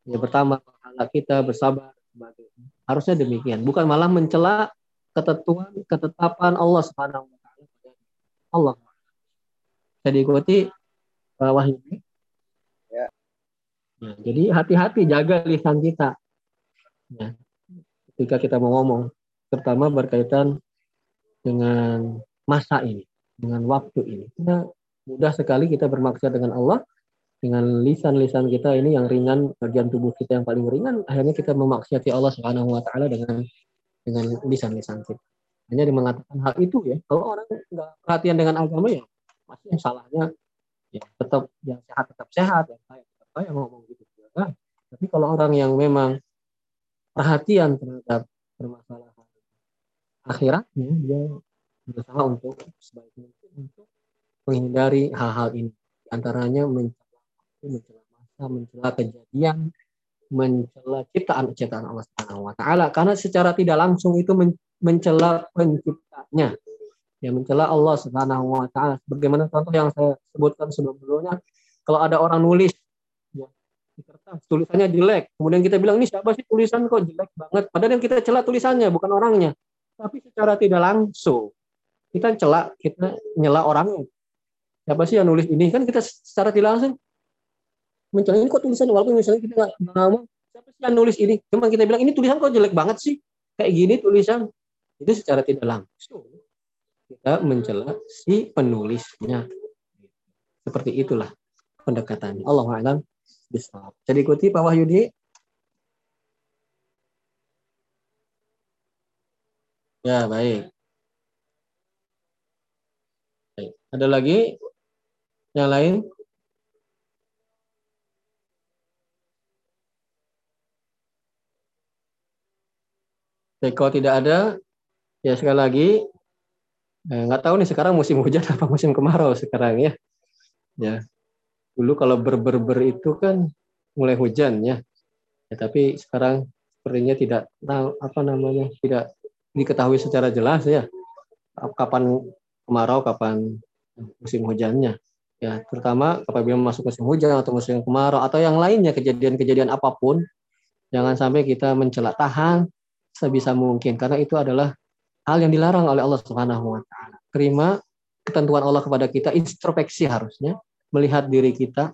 ya pertama pahala kita bersabar sebagainya harusnya demikian bukan malah mencela ketentuan ketetapan Allah Subhanahu wa taala Allah. Jadi ikuti uh, wahyu. Ya. Nah, jadi hati-hati jaga lisan kita. Ya. Ketika kita mau ngomong, terutama berkaitan dengan masa ini, dengan waktu ini. Kita mudah sekali kita bermaksud dengan Allah dengan lisan-lisan kita ini yang ringan bagian tubuh kita yang paling ringan akhirnya kita memaksiati Allah Subhanahu wa taala dengan dengan lisan-lisan kita. Hanya mengatakan hal itu ya. Kalau orang nggak perhatian dengan agama ya, pasti yang salahnya ya tetap yang sehat tetap sehat, yang kaya tetap kaya ngomong gitu. Ya. Tapi kalau orang yang memang perhatian terhadap permasalahan akhiratnya, dia berusaha untuk sebaik mungkin untuk menghindari hal-hal ini. Antaranya mencela mencela masa, mencela kejadian, mencela ciptaan-ciptaan Allah Subhanahu wa taala karena secara tidak langsung itu mencela penciptanya. Ya mencela Allah Subhanahu wa taala. Bagaimana contoh yang saya sebutkan sebelumnya kalau ada orang nulis ya, di kertas tulisannya jelek, kemudian kita bilang ini siapa sih tulisan kok jelek banget padahal yang kita cela tulisannya bukan orangnya. Tapi secara tidak langsung kita cela, kita nyela orangnya. Siapa sih yang nulis ini? Kan kita secara tidak langsung mencela ini kok tulisan walaupun misalnya kita nggak ngomong siapa sih yang nulis ini? Cuma kita bilang ini tulisan kok jelek banget sih? Kayak gini tulisan. Itu secara tidak langsung kita mencela si penulisnya. Seperti itulah pendekatannya. Allah alam jadi ikuti Pak Wahyudi. Ya baik. Baik ada lagi yang lain Jadi kalau tidak ada, ya sekali lagi eh, nggak tahu nih sekarang musim hujan apa musim kemarau sekarang ya. Ya, dulu kalau ber-ber-ber itu kan mulai hujan ya. ya tapi sekarang sepertinya tidak apa namanya tidak diketahui secara jelas ya kapan kemarau kapan musim hujannya ya terutama apabila masuk musim hujan atau musim kemarau atau yang lainnya kejadian-kejadian apa pun jangan sampai kita mencela tahan sebisa mungkin karena itu adalah hal yang dilarang oleh Allah Subhanahu wa taala. Terima ketentuan Allah kepada kita, introspeksi harusnya melihat diri kita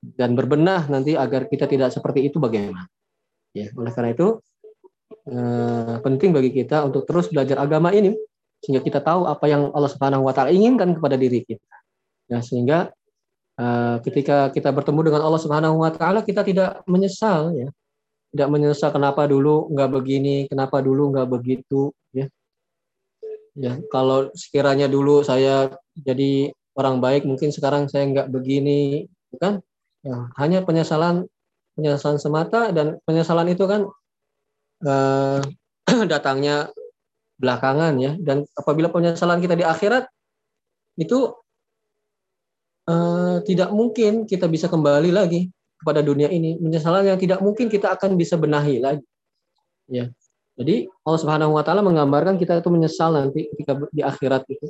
dan berbenah nanti agar kita tidak seperti itu bagaimana. Ya, oleh karena itu eh, penting bagi kita untuk terus belajar agama ini sehingga kita tahu apa yang Allah Subhanahu wa taala inginkan kepada diri kita. Ya, sehingga eh, ketika kita bertemu dengan Allah Subhanahu wa taala kita tidak menyesal ya tidak menyesal kenapa dulu nggak begini, kenapa dulu nggak begitu, ya. Ya, kalau sekiranya dulu saya jadi orang baik, mungkin sekarang saya nggak begini, kan? Ya, hanya penyesalan, penyesalan semata dan penyesalan itu kan eh, datangnya belakangan ya. Dan apabila penyesalan kita di akhirat itu eh, tidak mungkin kita bisa kembali lagi kepada dunia ini, penyesalan yang tidak mungkin kita akan bisa benahi lagi. Ya. Jadi Allah Subhanahu wa taala menggambarkan kita itu menyesal nanti ketika di akhirat itu.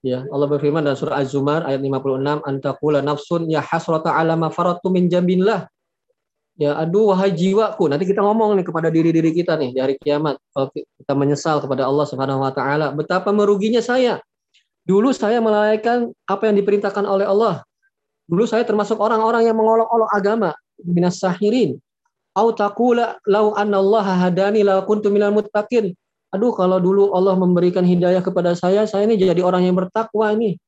Ya, Allah berfirman dalam surah Az-Zumar ayat 56, "Antakula nafsun ya hasrata ala ma faratu min jambillah." Ya, aduh wahai jiwaku. Nanti kita ngomong nih kepada diri-diri kita nih di hari kiamat. Kalau kita menyesal kepada Allah Subhanahu wa taala, betapa meruginya saya. Dulu saya melalaikan apa yang diperintahkan oleh Allah. Dulu saya termasuk orang-orang yang mengolok-olok agama, minas sahirin. Au taqula law anna Allah hadani la kuntu minal muttaqin. Aduh kalau dulu Allah memberikan hidayah kepada saya, saya ini jadi orang yang bertakwa ini.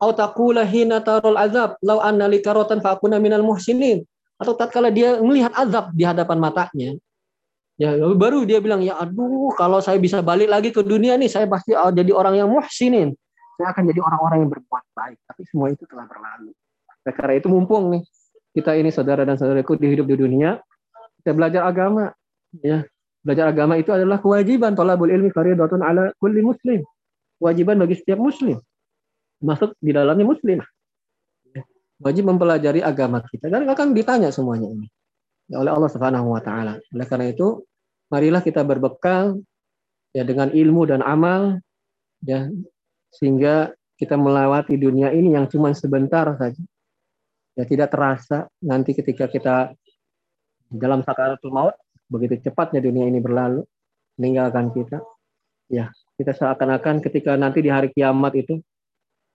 Au taqula hina tarul azab law anna li karatan fa minal muhsinin. Atau tatkala dia melihat azab di hadapan matanya, ya baru dia bilang ya aduh kalau saya bisa balik lagi ke dunia nih saya pasti jadi orang yang muhsinin. Saya akan jadi orang-orang yang berbuat baik. Tapi semua itu telah berlalu. Karena itu mumpung nih kita ini saudara dan saudaraku di hidup di dunia, kita belajar agama ya. Belajar agama itu adalah kewajiban tolabul ilmi fardhatun ala kulli muslim. Kewajiban bagi setiap muslim. Masuk di dalamnya muslim. Wajib mempelajari agama kita. Dan akan ditanya semuanya ini ya oleh Allah Subhanahu wa taala. Oleh karena itu marilah kita berbekal ya dengan ilmu dan amal ya sehingga kita melewati dunia ini yang cuma sebentar saja ya tidak terasa nanti ketika kita dalam sakaratul maut begitu cepatnya dunia ini berlalu meninggalkan kita ya kita seakan-akan ketika nanti di hari kiamat itu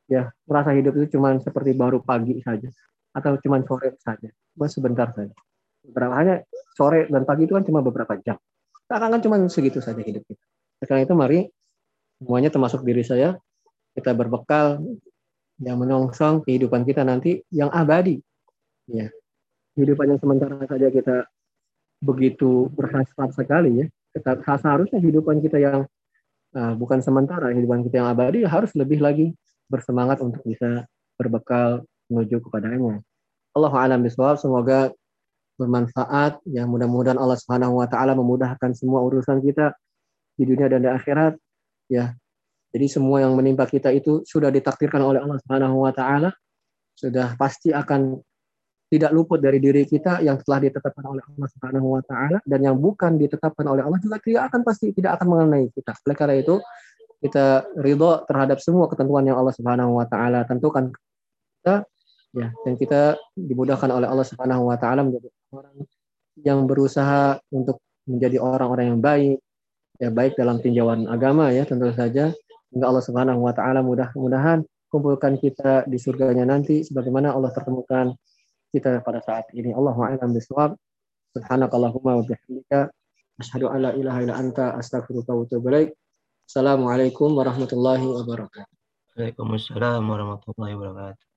ya merasa hidup itu cuma seperti baru pagi saja atau cuma sore saja cuma sebentar saja. Beberapa hanya sore dan pagi itu kan cuma beberapa jam. Seakan-akan cuma segitu saja hidup kita. Karena itu mari semuanya termasuk diri saya kita berbekal yang menyongsong kehidupan kita nanti yang abadi ya kehidupan yang sementara saja kita begitu berhasrat sekali ya. Kita, seharusnya kehidupan kita yang uh, bukan sementara, kehidupan kita yang abadi harus lebih lagi bersemangat untuk bisa berbekal menuju kepadanya. Allah alam bisawab, semoga bermanfaat. Ya mudah-mudahan Allah Subhanahu wa taala memudahkan semua urusan kita di dunia dan di akhirat. Ya. Jadi semua yang menimpa kita itu sudah ditakdirkan oleh Allah Subhanahu wa taala. Sudah pasti akan tidak luput dari diri kita yang telah ditetapkan oleh Allah Subhanahu wa taala dan yang bukan ditetapkan oleh Allah juga tidak akan pasti tidak akan mengenai kita. Oleh karena itu kita ridho terhadap semua ketentuan yang Allah Subhanahu wa taala tentukan kita ya dan kita dimudahkan oleh Allah Subhanahu wa taala menjadi orang yang berusaha untuk menjadi orang-orang yang baik ya baik dalam tinjauan agama ya tentu saja hingga Allah Subhanahu wa taala mudah-mudahan kumpulkan kita di surganya nanti sebagaimana Allah pertemukan kita pada saat ini. Allahu a'lam bishawab. Subhanakallahumma wa bihamdika asyhadu an la ilaha illa anta astaghfiruka wa atubu ilaik. Assalamualaikum warahmatullahi wabarakatuh. Waalaikumsalam warahmatullahi wabarakatuh.